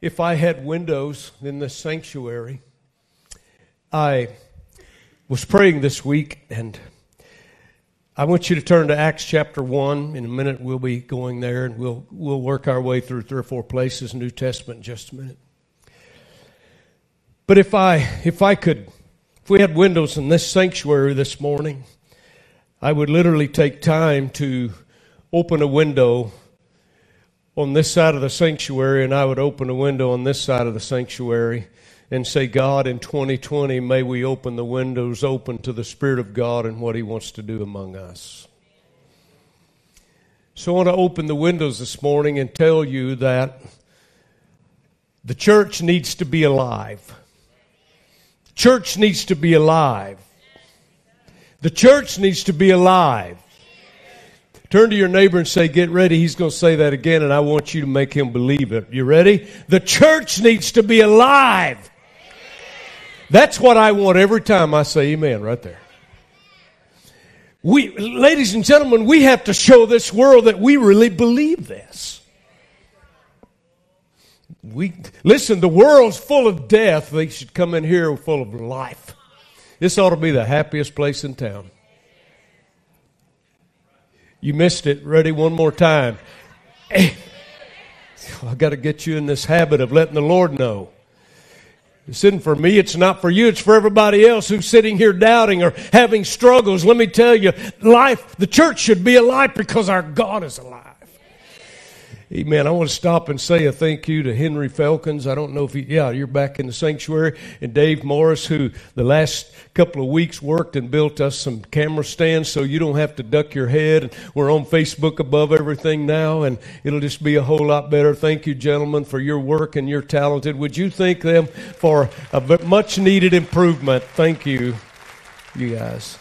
if I had windows in the sanctuary. I was praying this week, and I want you to turn to Acts chapter 1. In a minute, we'll be going there, and we'll, we'll work our way through three or four places, New Testament, in just a minute. But if I, if I could, if we had windows in this sanctuary this morning, I would literally take time to open a window on this side of the sanctuary, and I would open a window on this side of the sanctuary and say, God, in 2020, may we open the windows open to the Spirit of God and what He wants to do among us. So I want to open the windows this morning and tell you that the church needs to be alive. Church needs to be alive. The church needs to be alive. Turn to your neighbor and say, Get ready. He's going to say that again, and I want you to make him believe it. You ready? The church needs to be alive. That's what I want every time I say amen, right there. We, ladies and gentlemen, we have to show this world that we really believe this. We, listen, the world's full of death. They should come in here full of life. This ought to be the happiest place in town. You missed it. Ready one more time. Hey, I got to get you in this habit of letting the Lord know. This isn't for me, it's not for you, it's for everybody else who's sitting here doubting or having struggles. Let me tell you, life, the church should be alive because our God is alive. Amen. I want to stop and say a thank you to Henry Falcons. I don't know if he, yeah, you're back in the sanctuary. And Dave Morris, who the last couple of weeks worked and built us some camera stands so you don't have to duck your head. We're on Facebook above everything now, and it'll just be a whole lot better. Thank you, gentlemen, for your work and your talented. Would you thank them for a much needed improvement? Thank you, you guys.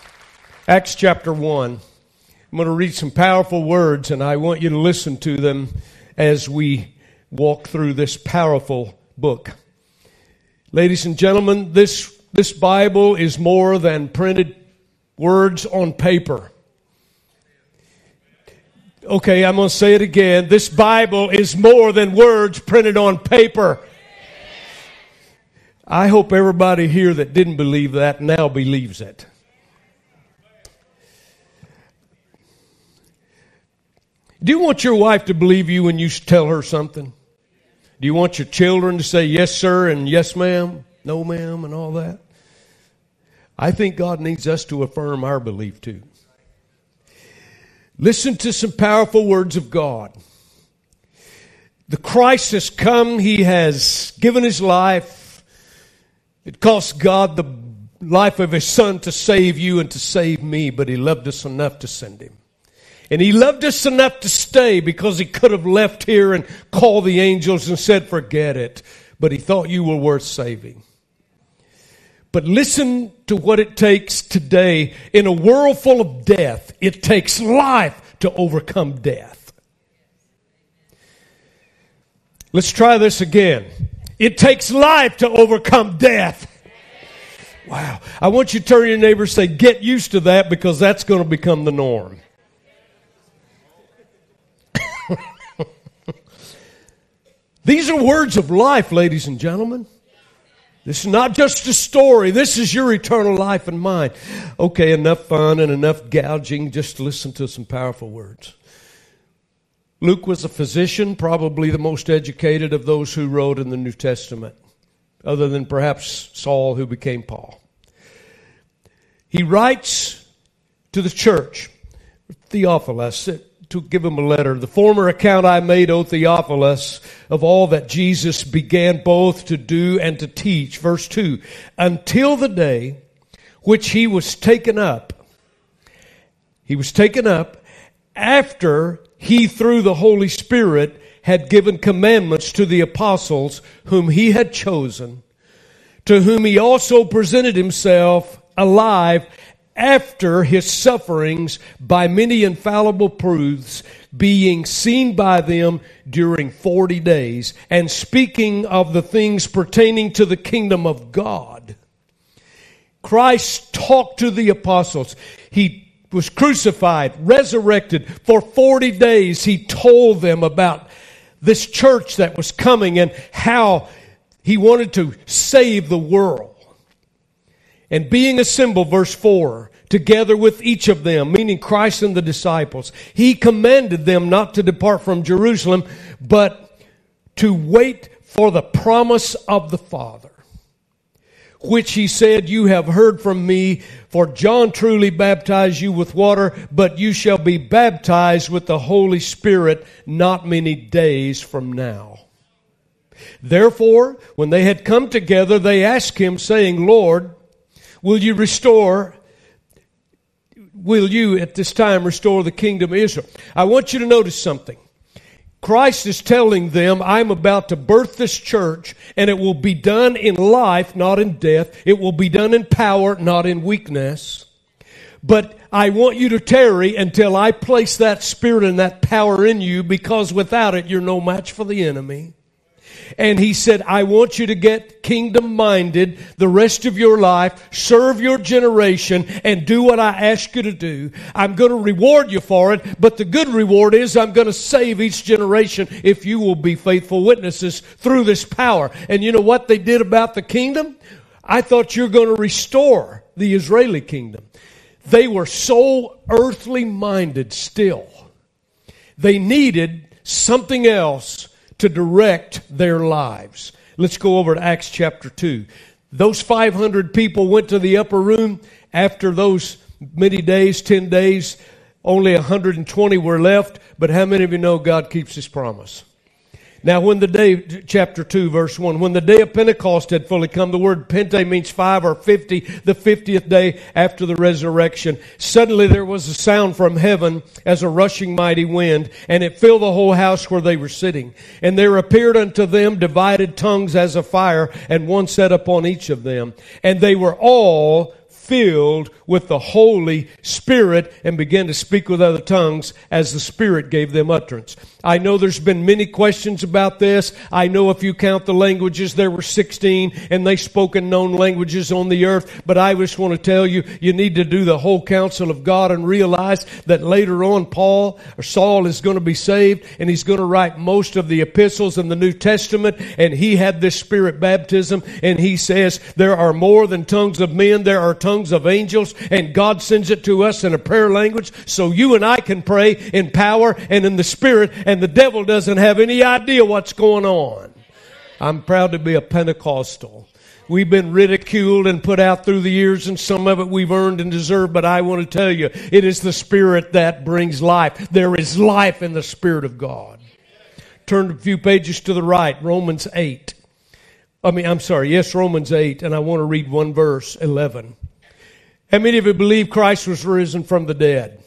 Acts chapter 1. I'm going to read some powerful words, and I want you to listen to them as we walk through this powerful book. Ladies and gentlemen, this, this Bible is more than printed words on paper. Okay, I'm going to say it again. This Bible is more than words printed on paper. I hope everybody here that didn't believe that now believes it. Do you want your wife to believe you when you tell her something? Do you want your children to say yes, sir, and yes, ma'am, no, ma'am, and all that? I think God needs us to affirm our belief too. Listen to some powerful words of God. The Christ has come. He has given his life. It cost God the life of his son to save you and to save me, but he loved us enough to send him. And he loved us enough to stay because he could have left here and called the angels and said, forget it. But he thought you were worth saving. But listen to what it takes today in a world full of death. It takes life to overcome death. Let's try this again. It takes life to overcome death. Wow. I want you to turn to your neighbor and say, get used to that because that's going to become the norm. These are words of life, ladies and gentlemen. This is not just a story. This is your eternal life and mine. Okay, enough fun and enough gouging. Just listen to some powerful words. Luke was a physician, probably the most educated of those who wrote in the New Testament, other than perhaps Saul, who became Paul. He writes to the church, Theophilus, to give him a letter. The former account I made, O Theophilus, of all that Jesus began both to do and to teach. Verse 2 Until the day which he was taken up. He was taken up after he, through the Holy Spirit, had given commandments to the apostles whom he had chosen, to whom he also presented himself alive after his sufferings by many infallible proofs, being seen by them during 40 days, and speaking of the things pertaining to the kingdom of God. Christ talked to the apostles. He was crucified, resurrected. For 40 days, he told them about this church that was coming and how he wanted to save the world. And being assembled, verse 4, together with each of them, meaning Christ and the disciples, he commanded them not to depart from Jerusalem, but to wait for the promise of the Father, which he said, You have heard from me, for John truly baptized you with water, but you shall be baptized with the Holy Spirit not many days from now. Therefore, when they had come together, they asked him, saying, Lord, will you restore will you at this time restore the kingdom of Israel? I want you to notice something. Christ is telling them, I'm about to birth this church, and it will be done in life, not in death. It will be done in power, not in weakness. But I want you to tarry until I place that spirit and that power in you, because without it, you're no match for the enemy. And he said, I want you to get kingdom minded the rest of your life, serve your generation, and do what I ask you to do. I'm going to reward you for it, but the good reward is I'm going to save each generation if you will be faithful witnesses through this power. And you know what they did about the kingdom? I thought you're going to restore the Israeli kingdom. They were so earthly minded still. They needed something else to direct their lives. Let's go over to Acts chapter 2. Those 500 people went to the upper room after those many days, 10 days. Only 120 were left, but how many of you know God keeps his promise? Now, when the day, chapter 2, verse 1, when the day of Pentecost had fully come, the word Pente means five or fifty, the fiftieth day after the resurrection. Suddenly there was a sound from heaven as a rushing mighty wind, and it filled the whole house where they were sitting. And there appeared unto them divided tongues as a fire, and one set upon each of them. And they were all filled with the Holy Spirit and began to speak with other tongues as the Spirit gave them utterance. I know there's been many questions about this. I know if you count the languages, there were 16 and they spoke in known languages on the earth. But I just want to tell you, you need to do the whole counsel of God and realize that later on Paul or Saul is going to be saved and he's going to write most of the epistles in the New Testament and he had this spirit baptism and he says there are more than tongues of men, there are tongues of angels and God sends it to us in a prayer language so you and I can pray in power and in the spirit and the devil doesn't have any idea what's going on. I'm proud to be a Pentecostal. We've been ridiculed and put out through the years, and some of it we've earned and deserved, but I want to tell you, it is the Spirit that brings life. There is life in the Spirit of God. Turn a few pages to the right, Romans 8. I mean, I'm sorry, yes, Romans 8, and I want to read one verse, 11. How many of you believe Christ was risen from the dead?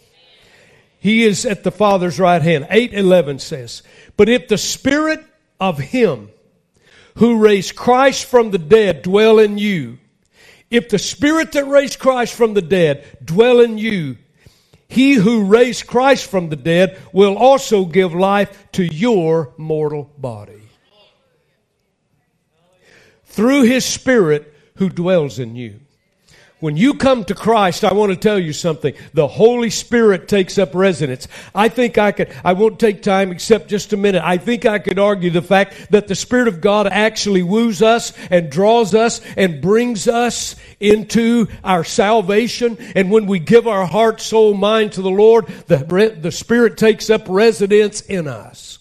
He is at the Father's right hand. 8:11 says, "But if the spirit of him who raised Christ from the dead dwell in you, if the spirit that raised Christ from the dead dwell in you, he who raised Christ from the dead will also give life to your mortal body. Through his spirit who dwells in you. When you come to Christ, I want to tell you something. The Holy Spirit takes up residence. I think I could, I won't take time except just a minute. I think I could argue the fact that the Spirit of God actually woos us and draws us and brings us into our salvation. And when we give our heart, soul, mind to the Lord, the, the Spirit takes up residence in us.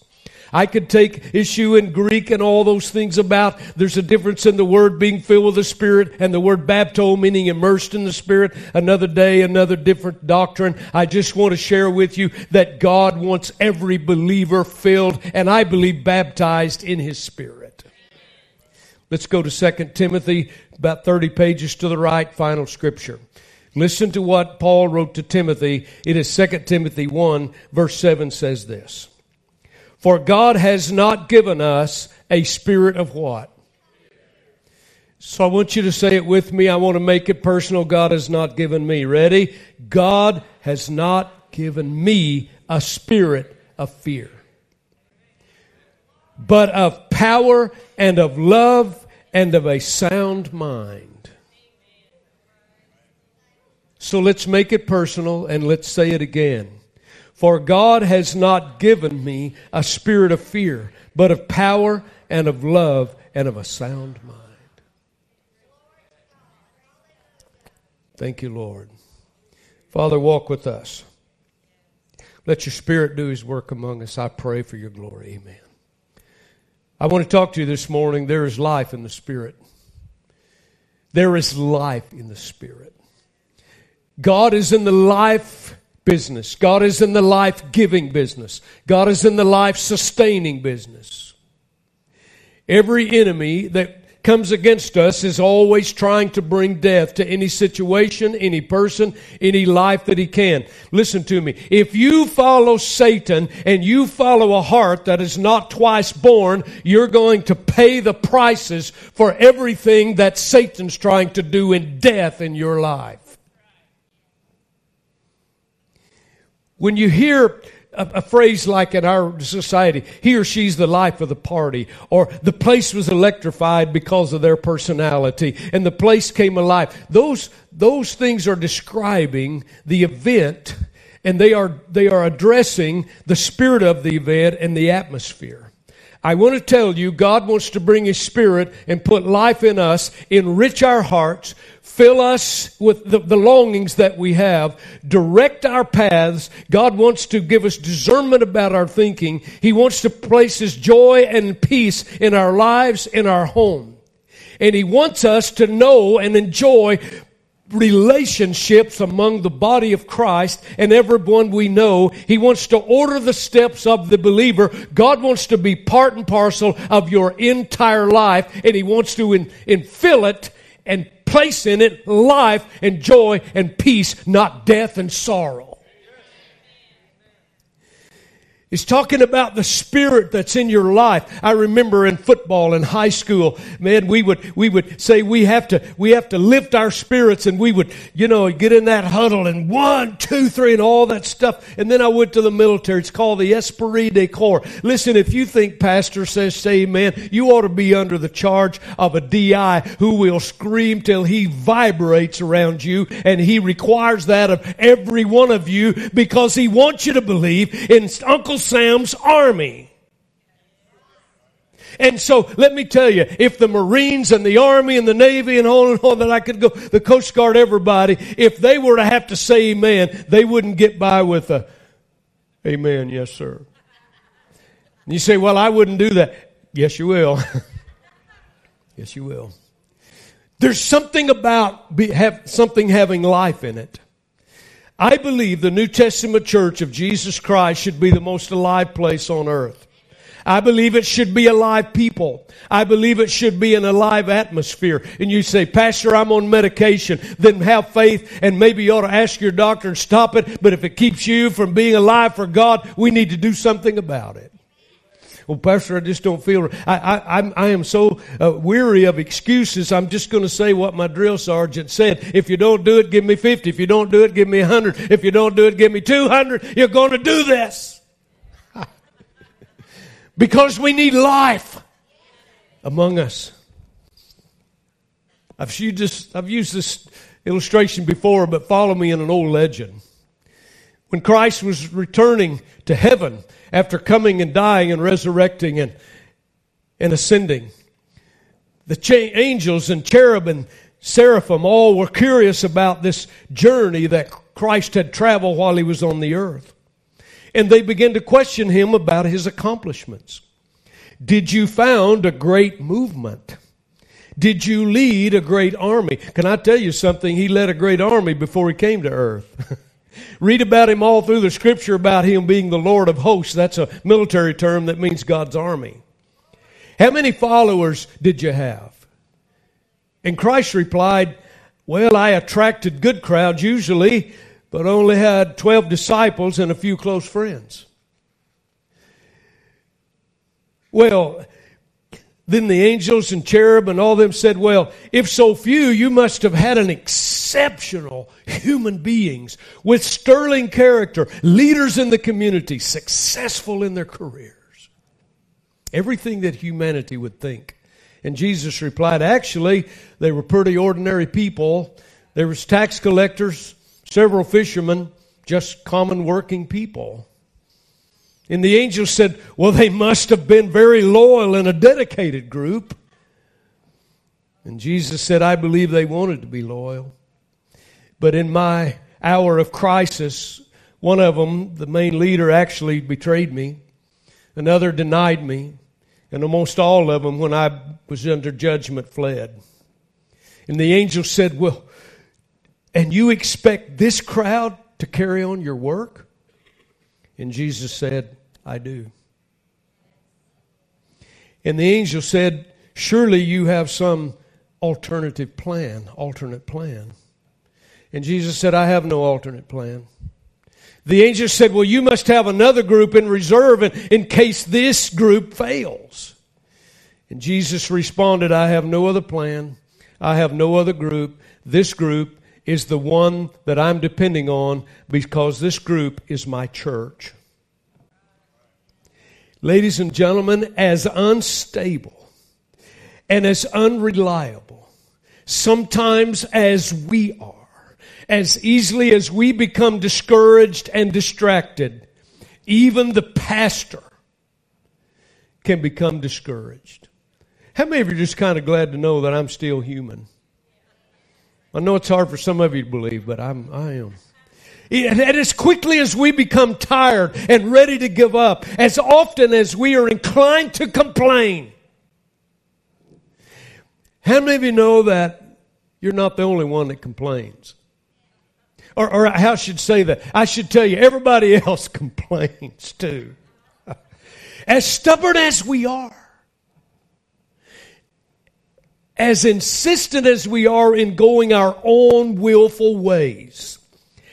I could take issue in Greek and all those things about there's a difference in the word being filled with the Spirit and the word bapto meaning immersed in the Spirit. Another day, another different doctrine. I just want to share with you that God wants every believer filled and I believe baptized in His Spirit. Let's go to 2 Timothy, about 30 pages to the right, final scripture. Listen to what Paul wrote to Timothy. It is 2 Timothy 1, verse 7 says this. For God has not given us a spirit of what? So I want you to say it with me. I want to make it personal. God has not given me. Ready? God has not given me a spirit of fear, but of power and of love and of a sound mind. So let's make it personal and let's say it again. For God has not given me a spirit of fear, but of power and of love and of a sound mind. Thank you, Lord. Father, walk with us. Let your Spirit do His work among us. I pray for your glory. Amen. I want to talk to you this morning. There is life in the Spirit. There is life in the Spirit. God is in the life business. God is in the life giving business. God is in the life sustaining business. Every enemy that comes against us is always trying to bring death to any situation, any person, any life that he can. Listen to me. If you follow Satan and you follow a heart that is not twice born, you're going to pay the prices for everything that Satan's trying to do in death in your life. When you hear a, a, phrase like in our society, he or she's the life of the party, or the place was electrified because of their personality, and the place came alive. Those, those things are describing the event, and they are, they are addressing the spirit of the event and the atmosphere. I want to tell you, God wants to bring His Spirit and put life in us, enrich our hearts, fill us with the, the, longings that we have, direct our paths. God wants to give us discernment about our thinking. He wants to place His joy and peace in our lives, in our home. And He wants us to know and enjoy relationships among the body of Christ and everyone we know. He wants to order the steps of the believer. God wants to be part and parcel of your entire life and He wants to in, infill it and place in it life and joy and peace, not death and sorrow. He's talking about the spirit that's in your life. I remember in football in high school, man, we would, we would say we have to, we have to lift our spirits and we would, you know, get in that huddle and one, two, three and all that stuff. And then I went to the military. It's called the Esprit de Corps. Listen, if you think pastor says say amen, you ought to be under the charge of a DI who will scream till he vibrates around you and he requires that of every one of you because he wants you to believe in Uncle Sam's army. And so let me tell you, if the Marines and the Army and the Navy and on and on that I could go, the Coast Guard, everybody, if they were to have to say amen, they wouldn't get by with a amen, yes, sir. And you say, well, I wouldn't do that. Yes, you will. yes, you will. There's something about be, have, something having life in it. I believe the New Testament church of Jesus Christ should be the most alive place on earth. I believe it should be alive people. I believe it should be an alive atmosphere. And you say, Pastor, I'm on medication. Then have faith and maybe you ought to ask your doctor and stop it. But if it keeps you from being alive for God, we need to do something about it. Well, Pastor, I just don't feel. I, I, I'm, I am so uh, weary of excuses. I'm just going to say what my drill sergeant said. If you don't do it, give me 50. If you don't do it, give me 100. If you don't do it, give me 200. You're going to do this. because we need life among us. I've used, this, I've used this illustration before, but follow me in an old legend. When Christ was returning to heaven, after coming and dying and resurrecting and, and ascending. The cha- angels and cherub and seraphim all were curious about this journey that Christ had traveled while he was on the earth. And they began to question him about his accomplishments. Did you found a great movement? Did you lead a great army? Can I tell you something? He led a great army before he came to earth. Read about him all through the scripture about him being the Lord of hosts. That's a military term that means God's army. How many followers did you have? And Christ replied, Well, I attracted good crowds usually, but only had 12 disciples and a few close friends. Well, then the angels and cherub and all them said, Well, if so few, you must have had an exceptional human beings with sterling character, leaders in the community, successful in their careers. Everything that humanity would think. And Jesus replied, Actually, they were pretty ordinary people. There was tax collectors, several fishermen, just common working people. And the angel said, Well, they must have been very loyal and a dedicated group. And Jesus said, I believe they wanted to be loyal. But in my hour of crisis, one of them, the main leader, actually betrayed me. Another denied me. And almost all of them, when I was under judgment, fled. And the angel said, Well, and you expect this crowd to carry on your work? And Jesus said, I do. And the angel said, Surely you have some alternative plan, alternate plan. And Jesus said, I have no alternate plan. The angel said, Well, you must have another group in reserve in, in case this group fails. And Jesus responded, I have no other plan. I have no other group. This group is the one that I'm depending on because this group is my church. Ladies and gentlemen, as unstable and as unreliable, sometimes as we are, as easily as we become discouraged and distracted, even the pastor can become discouraged. How many of you are just kind of glad to know that I'm still human? I know it's hard for some of you to believe, but I'm, I am. And as quickly as we become tired and ready to give up, as often as we are inclined to complain, how many of you know that you're not the only one that complains? Or, or how should say that? I should tell you, everybody else complains too. As stubborn as we are, as insistent as we are in going our own willful ways,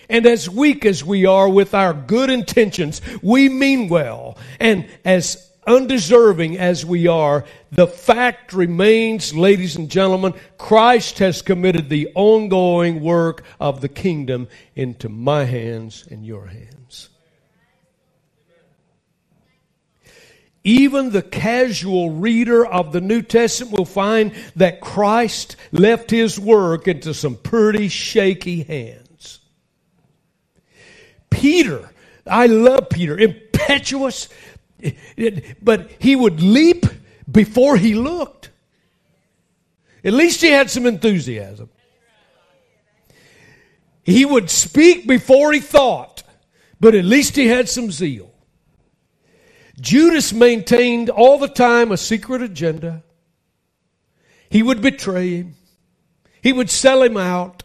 and as weak as we are with our good intentions, we mean well. And as undeserving as we are, the fact remains, ladies and gentlemen, Christ has committed the ongoing work of the kingdom into my hands and your hands. Even the casual reader of the New Testament will find that Christ left his work into some pretty shaky hands. Peter, I love Peter, impetuous, but he would leap before he looked. At least he had some enthusiasm. He would speak before he thought, but at least he had some zeal. Judas maintained all the time a secret agenda. He would betray him. He would sell him out.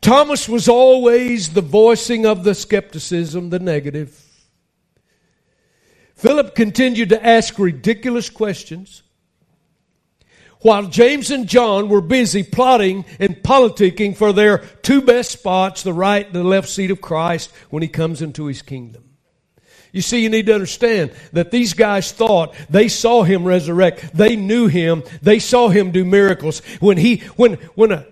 Thomas was always the voicing of the skepticism, the negative. Philip continued to ask ridiculous questions while James and John were busy plotting and politicking for their two best spots, the right and the left seat of Christ, when he comes into his kingdom. You see, you need to understand that these guys thought they saw him resurrect. They knew him. They saw him do miracles. When he, when, when a,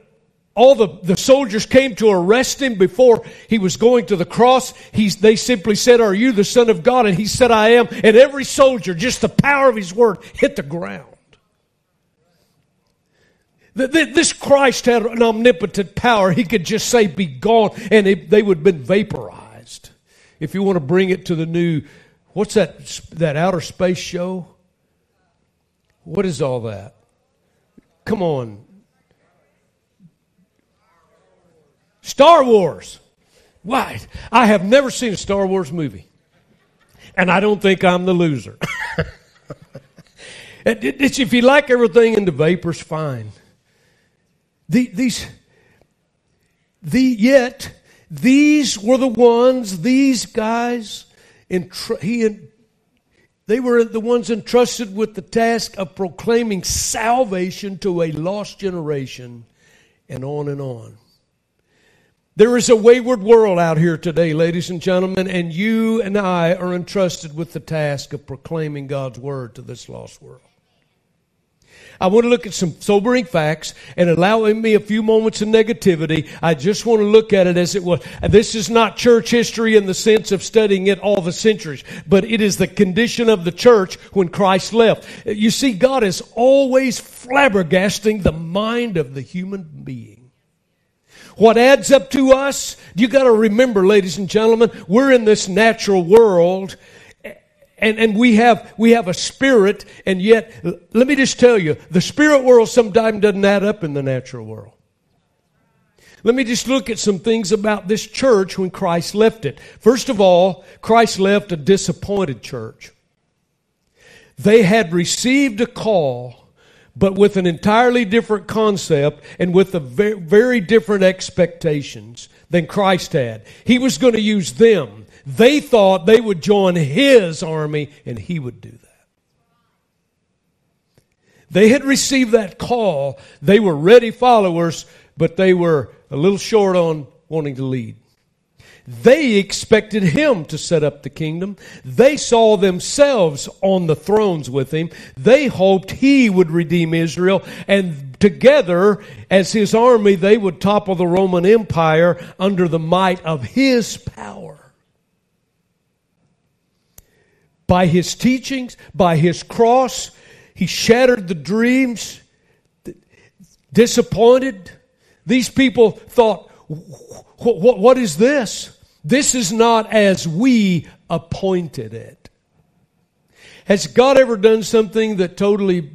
all the, the soldiers came to arrest him before he was going to the cross, he's, they simply said, Are you the Son of God? And he said, I am. And every soldier, just the power of his word, hit the ground. This Christ had an omnipotent power. He could just say, Be gone, and they would have been vaporized if you want to bring it to the new, what's that, that outer space show? What is all that? Come on. Star Wars. Why? I have never seen a Star Wars movie. And I don't think I'm the loser. if you like everything in the vapors, fine. The, these, the, yet, these were the ones, these guys, entr- he, they were the ones entrusted with the task of proclaiming salvation to a lost generation, and on and on. There is a wayward world out here today, ladies and gentlemen, and you and I are entrusted with the task of proclaiming God's word to this lost world. I want to look at some sobering facts and allowing me a few moments of negativity. I just want to look at it as it was. This is not church history in the sense of studying it all the centuries, but it is the condition of the church when Christ left. You see, God is always flabbergasting the mind of the human being. What adds up to us, you got to remember, ladies and gentlemen, we're in this natural world and, and we have we have a spirit, and yet let me just tell you, the spirit world sometimes doesn't add up in the natural world. Let me just look at some things about this church when Christ left it. First of all, Christ left a disappointed church. They had received a call, but with an entirely different concept and with a very, very different expectations than Christ had. He was going to use them. They thought they would join his army and he would do that. They had received that call. They were ready followers, but they were a little short on wanting to lead. They expected him to set up the kingdom. They saw themselves on the thrones with him. They hoped he would redeem Israel and together as his army they would topple the Roman Empire under the might of his power. By his teachings, by his cross, he shattered the dreams, disappointed. These people thought, what is this? This is not as we appointed it. Has God ever done something that totally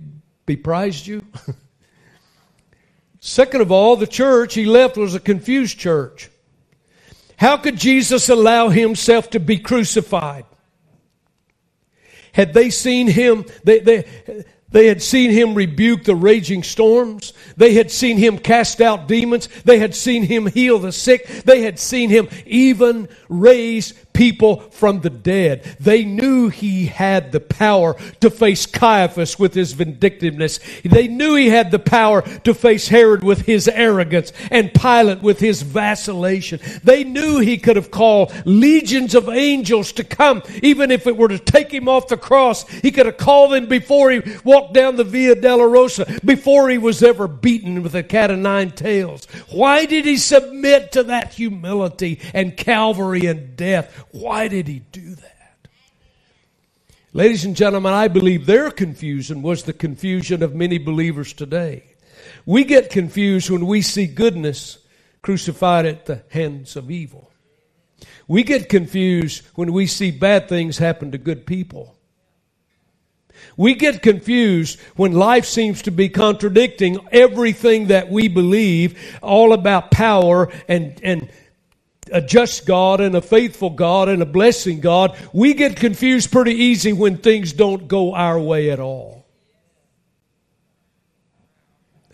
beprised you? Second of all, the church he left was a confused church. How could Jesus allow himself to be crucified? Had they seen him, they, they, they had seen him rebuke the raging storms. They had seen him cast out demons. They had seen him heal the sick. They had seen him even raise people from the dead. They knew he had the power to face Caiaphas with his vindictiveness. They knew he had the power to face Herod with his arrogance and Pilate with his vacillation. They knew he could have called legions of angels to come, even if it were to take him off the cross. He could have called them before he walked down the Via Dolorosa, before he was ever beaten with a cat of nine tails. Why did he submit to that humility and Calvary and death? Why did he do that? Ladies and gentlemen, I believe their confusion was the confusion of many believers today. We get confused when we see goodness crucified at the hands of evil. We get confused when we see bad things happen to good people. We get confused when life seems to be contradicting everything that we believe, all about power and, and a just God and a faithful God and a blessing God, we get confused pretty easy when things don't go our way at all.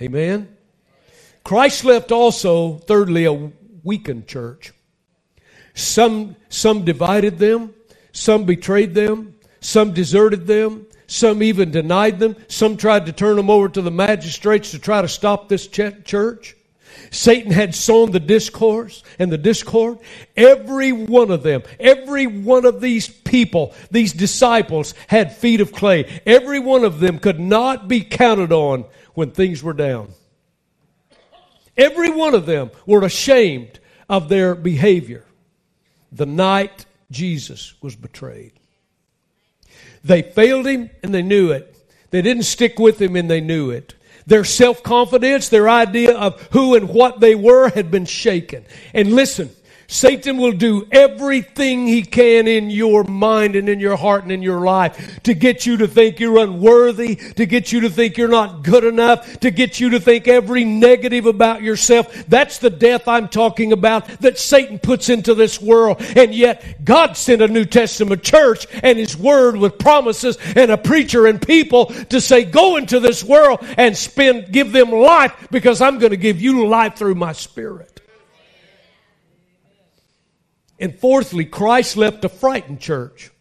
Amen. Christ left also, thirdly, a weakened church. Some, some divided them, some betrayed them, some deserted them, some even denied them, some tried to turn them over to the magistrates to try to stop this church. Satan had sown the discourse and the discord. Every one of them, every one of these people, these disciples had feet of clay. Every one of them could not be counted on when things were down. Every one of them were ashamed of their behavior the night Jesus was betrayed. They failed him and they knew it. They didn't stick with him and they knew it. Their self confidence, their idea of who and what they were had been shaken. And listen, Satan will do everything he can in your mind and in your heart and in your life to get you to think you're unworthy, to get you to think you're not good enough, to get you to think every negative about yourself. That's the death I'm talking about that Satan puts into this world. And yet God sent a New Testament church and his word with promises and a preacher and people to say, go into this world and spend, give them life because I'm going to give you life through my spirit. And fourthly, Christ left a frightened church.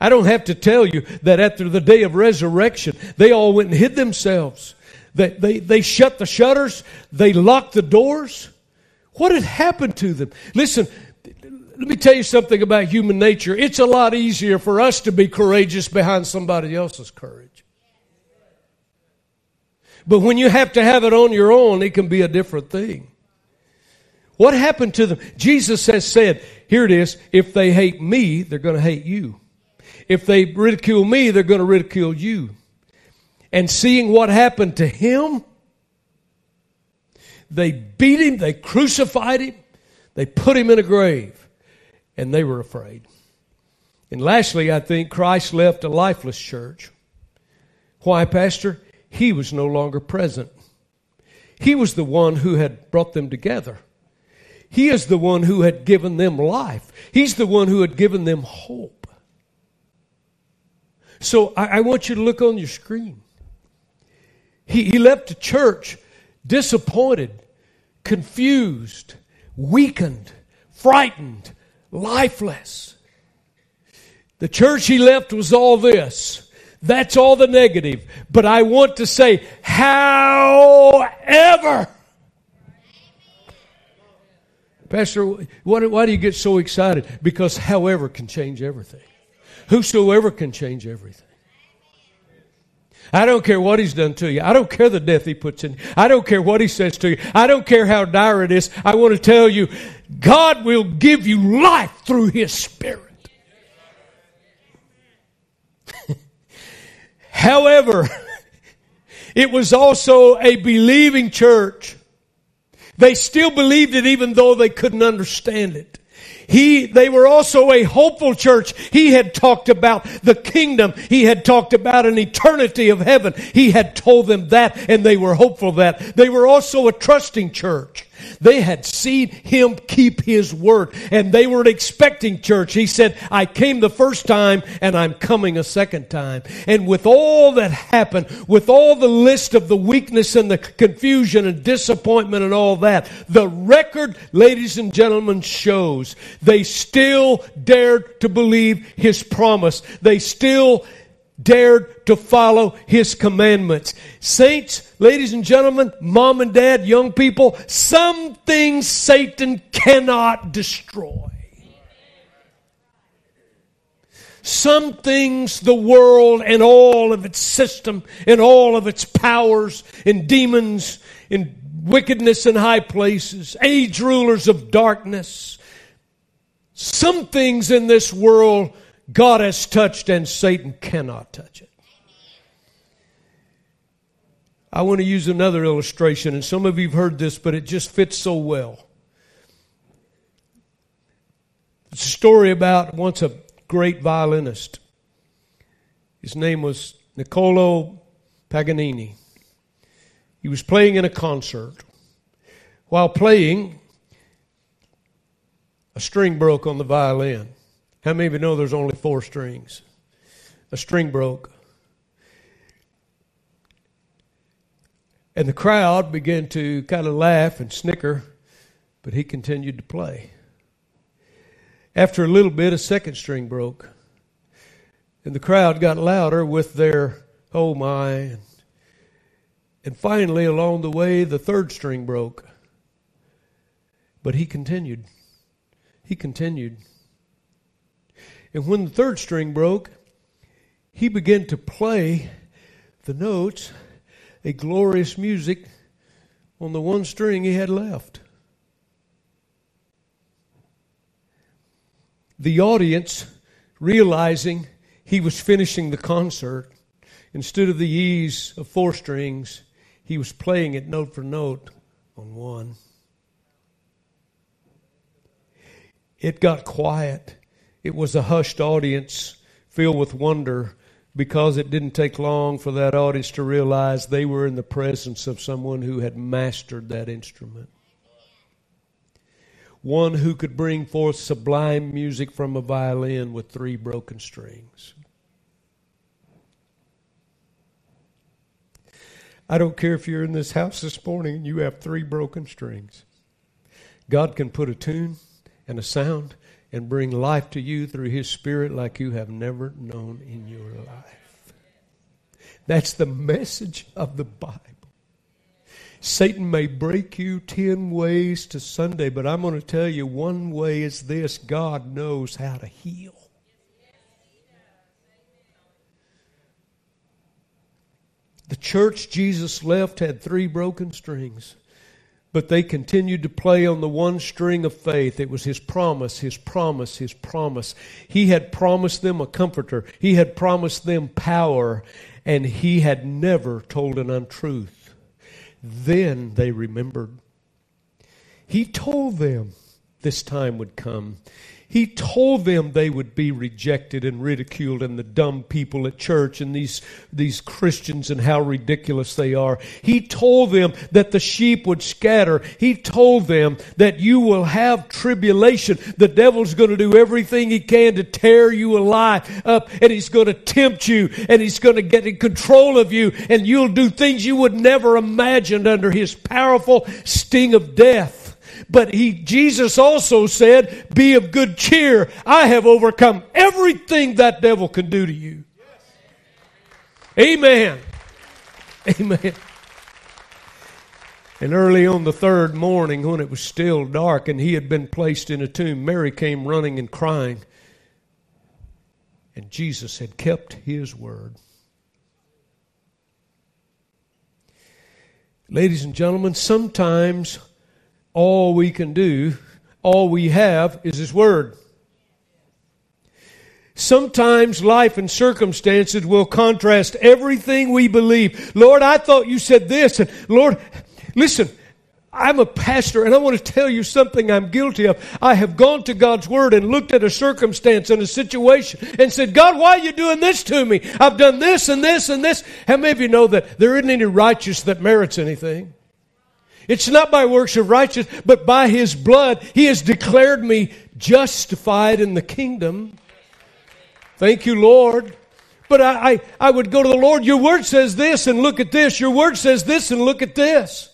I don't have to tell you that after the day of resurrection, they all went and hid themselves. They, they, they shut the shutters. They locked the doors. What had happened to them? Listen, let me tell you something about human nature. It's a lot easier for us to be courageous behind somebody else's courage. But when you have to have it on your own, it can be a different thing. What happened to them? Jesus has said, here it is, if they hate me, they're going to hate you. If they ridicule me, they're going to ridicule you. And seeing what happened to him, they beat him, they crucified him, they put him in a grave, and they were afraid. And lastly, I think Christ left a lifeless church. Why, Pastor? He was no longer present. He was the one who had brought them together. He is the one who had given them life. He's the one who had given them hope. So I, I want you to look on your screen. He, he left the church disappointed, confused, weakened, frightened, lifeless. The church he left was all this. That's all the negative. But I want to say, however, Pastor, why, why do you get so excited? Because however can change everything. Whosoever can change everything. I don't care what he's done to you. I don't care the death he puts in. I don't care what he says to you. I don't care how dire it is. I want to tell you, God will give you life through his spirit. However, it was also a believing church. They still believed it even though they couldn't understand it. He, they were also a hopeful church. He had talked about the kingdom. He had talked about an eternity of heaven. He had told them that and they were hopeful that. They were also a trusting church. They had seen him keep his word and they were expecting church. He said, I came the first time and I'm coming a second time. And with all that happened, with all the list of the weakness and the confusion and disappointment and all that, the record, ladies and gentlemen, shows they still dared to believe his promise. They still dared to follow his commandments. Saints, ladies and gentlemen, mom and dad, young people, some things Satan cannot destroy. Some things the world and all of its system and all of its powers and demons and wickedness in high places, age rulers of darkness, some things in this world God has touched and Satan cannot touch it. I want to use another illustration, and some of you have heard this, but it just fits so well. It's a story about once a great violinist. His name was Niccolo Paganini. He was playing in a concert. While playing, a string broke on the violin. How many of you know there's only four strings? A string broke. And the crowd began to kind of laugh and snicker, but he continued to play. After a little bit, a second string broke. And the crowd got louder with their, oh my. And finally, along the way, the third string broke. But he continued. He continued. And when the third string broke, he began to play the notes, a glorious music on the one string he had left. The audience, realizing he was finishing the concert, instead of the ease of four strings, he was playing it note for note on one. It got quiet. It was a hushed audience filled with wonder because it didn't take long for that audience to realize they were in the presence of someone who had mastered that instrument. One who could bring forth sublime music from a violin with three broken strings. I don't care if you're in this house this morning and you have three broken strings. God can put a tune and a sound and bring life to you through His Spirit like you have never known in your life. That's the message of the Bible. Satan may break you 10 ways to Sunday, but I'm going to tell you one way is this God knows how to heal. The church Jesus left had three broken strings. But they continued to play on the one string of faith. It was His promise, His promise, His promise. He had promised them a comforter. He had promised them power. And He had never told an untruth. Then they remembered. He told them this time would come. He told them they would be rejected and ridiculed and the dumb people at church and these, these Christians and how ridiculous they are. He told them that the sheep would scatter. He told them that you will have tribulation. The devil's going to do everything he can to tear you alive up and he's going to tempt you and he's going to get in control of you and you'll do things you would never imagined under his powerful sting of death. But he, Jesus also said, be of good cheer. I have overcome everything that devil can do to you. Amen. Amen. And early on the third morning, when it was still dark and he had been placed in a tomb, Mary came running and crying. And Jesus had kept his word. Ladies and gentlemen, sometimes all we can do, all we have is His Word. Sometimes life and circumstances will contrast everything we believe. Lord, I thought you said this. And Lord, listen, I'm a pastor and I want to tell you something I'm guilty of. I have gone to God's Word and looked at a circumstance and a situation and said, God, why are you doing this to me? I've done this and this and this. How many of you know that there isn't any righteous that merits anything? It's not by works of righteousness, but by his blood. He has declared me justified in the kingdom. Thank you, Lord. But I, I, I, would go to the Lord, your word says this and look at this. Your word says this and look at this.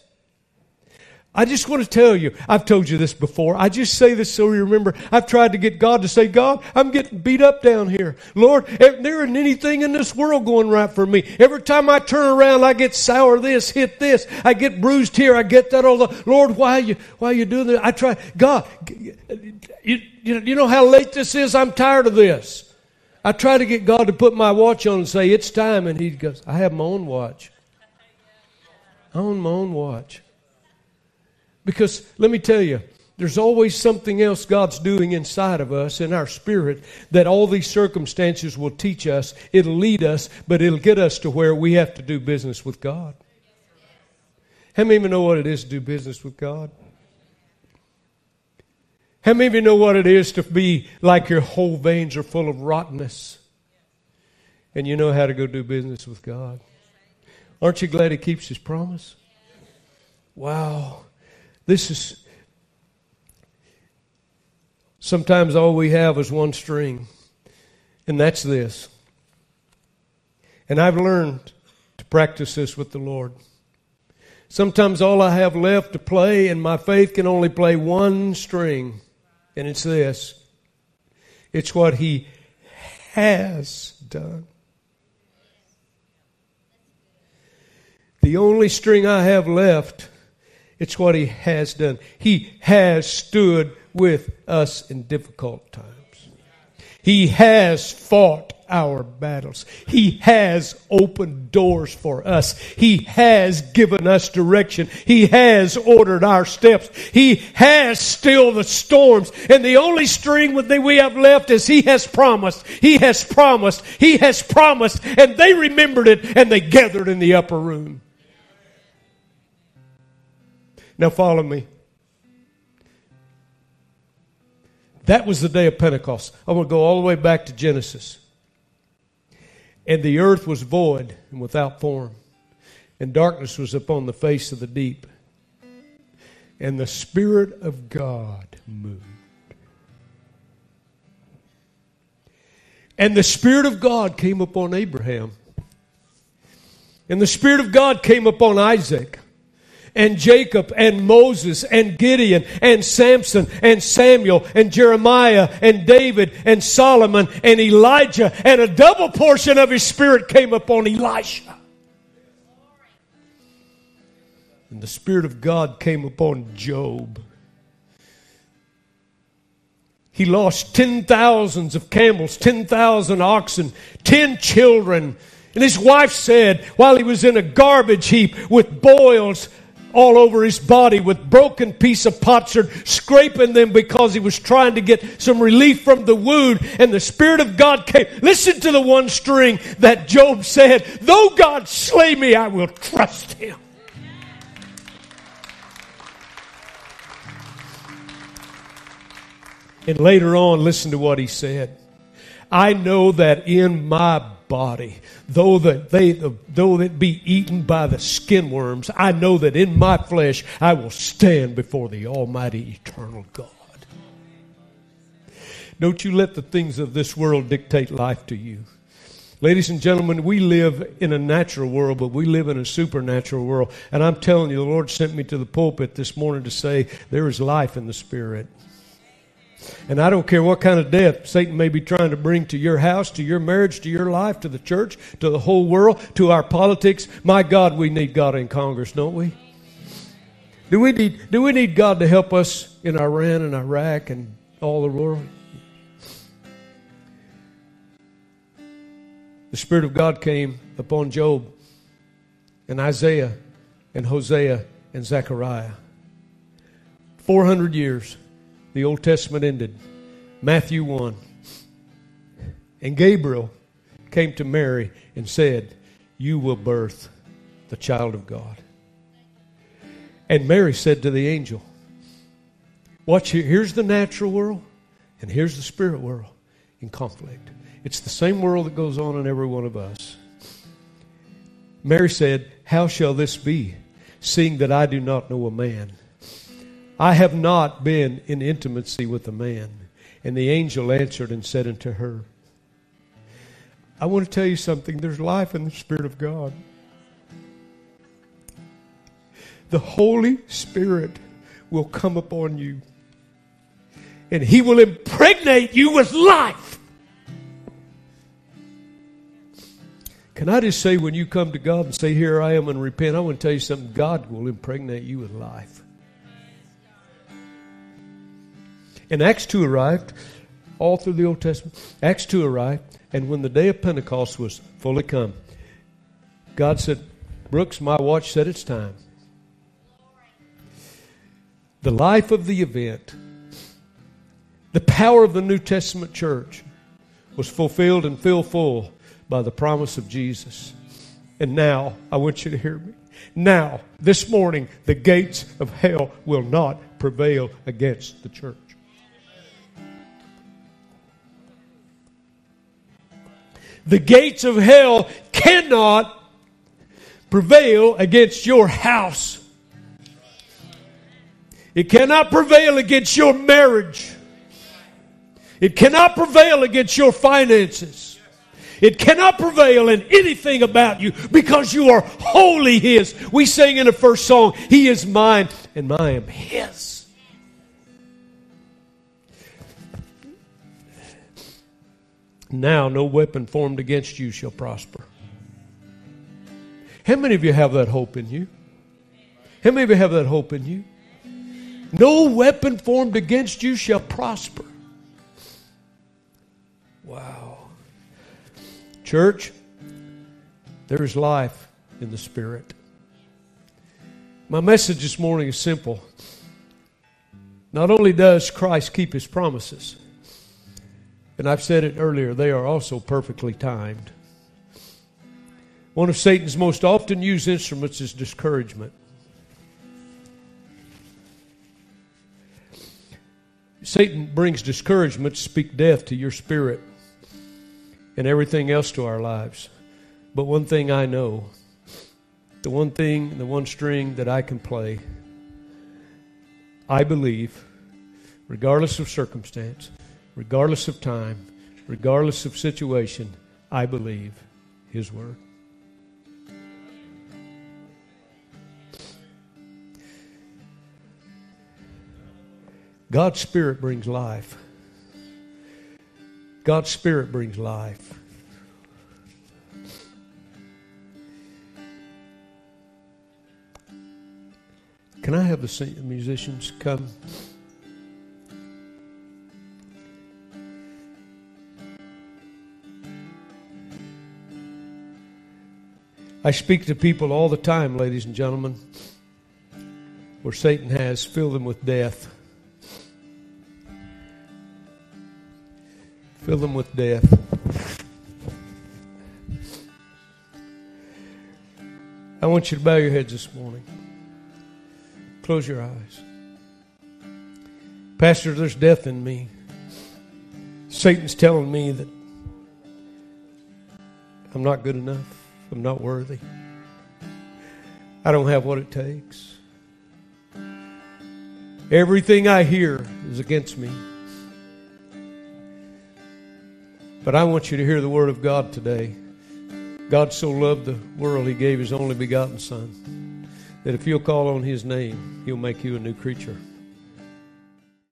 I just want to tell you, I've told you this before. I just say this so you remember. I've tried to get God to say, God, I'm getting beat up down here. Lord, eh, there isn't anything in this world going right for me. Every time I turn around, I get sour this, hit this. I get bruised here. I get that all the, Lord, why are you, why are you doing this? I try, God, you, you know how late this is? I'm tired of this. I try to get God to put my watch on and say, it's time. And he goes, I have my own watch. I own my own watch. Because let me tell you, there's always something else God's doing inside of us, in our spirit, that all these circumstances will teach us. It'll lead us, but it'll get us to where we have to do business with God. How many of you know what it is to do business with God? How many of you know what it is to be like your whole veins are full of rottenness? And you know how to go do business with God? Aren't you glad He keeps His promise? Wow. This is sometimes all we have is one string, and that's this. And I've learned to practice this with the Lord. Sometimes all I have left to play, and my faith can only play one string, and it's this it's what He has done. The only string I have left it's what He has done. He has stood with us in difficult times. He has fought our battles. He has opened doors for us. He has given us direction. He has ordered our steps. He has stilled the storms. And the only string that we have left is He has promised. He has promised. He has promised. And they remembered it and they gathered in the upper room. Now follow me. That was the day of Pentecost. I'm going to go all the way back to Genesis. And the earth was void and without form, and darkness was upon the face of the deep. And the Spirit of God moved. And the Spirit of God came upon Abraham. And the Spirit of God came upon Isaac and Jacob and Moses and Gideon and Samson and Samuel and Jeremiah and David and Solomon and Elijah and a double portion of his spirit came upon Elisha. And the Spirit of God came upon Job. He lost ten thousands of camels, ten thousand oxen, ten children. And his wife said, while he was in a garbage heap with boils all over his body with broken piece of potsherd, scraping them because he was trying to get some relief from the wound. And the Spirit of God came. Listen to the one string that Job said, though God slay me, I will trust him. And later on, listen to what he said. I know that in my body, though that they though it be eaten by the skin worms, I know that in my flesh I will stand before the Almighty Eternal God. Don't you let the things of this world dictate life to you. Ladies and gentlemen, we live in a natural world, but we live in a supernatural world. And I'm telling you, the Lord sent me to the pulpit this morning to say there is life in the Spirit. And I don't care what kind of death Satan may be trying to bring to your house, to your marriage, to your life, to the church, to the whole world, to our politics. My God, we need God in Congress, don't we? Do we need, do we need God to help us in Iran and Iraq and all the world? The Spirit of God came upon Job and Isaiah and Hosea and Zechariah. 400 years, the Old Testament ended. Matthew 1. And Gabriel came to Mary and said, You will birth the child of God. And Mary said to the angel, Watch here, here's the natural world, and here's the spirit world in conflict. It's the same world that goes on in every one of us. Mary said, How shall this be, seeing that I do not know a man? I have not been in intimacy with a man. And the angel answered and said unto her, I want to tell you something. There's life in the Spirit of God. The Holy Spirit will come upon you, and He will impregnate you with life. Can I just say, when you come to God and say, Here I am and repent, I want to tell you something. God will impregnate you with life. And Acts 2 arrived, all through the Old Testament. Acts 2 arrived, and when the day of Pentecost was fully come, God said, Brooks, my watch said it's time. The life of the event, the power of the New Testament church was fulfilled and filled full by the promise of Jesus. And now, I want you to hear me. Now, this morning, the gates of hell will not prevail against the church. The gates of hell cannot prevail against your house. It cannot prevail against your marriage. It cannot prevail against your finances. It cannot prevail in anything about you because you are wholly His. We sang in the first song, He is mine and I am His. Now no weapon formed against you shall prosper. How many of you have that hope in you? How many of you have that hope in you? No weapon formed against you shall prosper. Wow. Church, there is life in the Spirit. My message this morning is simple. Not only does Christ keep his promises, and I've said it earlier, they are also perfectly timed. One of Satan's most often used instruments is discouragement. Satan brings discouragement to speak death to your spirit and everything else to our lives. But one thing I know, the one thing, the one string that I can play, I believe, regardless of circumstance, regardless of time, regardless of situation, I believe His Word. God's Spirit brings life. God's Spirit brings life. Can I have the musicians come? I speak to people all the time, ladies and gentlemen, where Satan has filled them with death. Fill them with death. I want you to bow your heads this morning. Close your eyes. Pastor, there's death in me. Satan's telling me that I'm not good enough. I'm not worthy. I don't have what it takes. Everything I hear is against me. But I want you to hear the word of God today. God so loved the world, he gave his only begotten Son, that if you'll call on his name, he'll make you a new creature.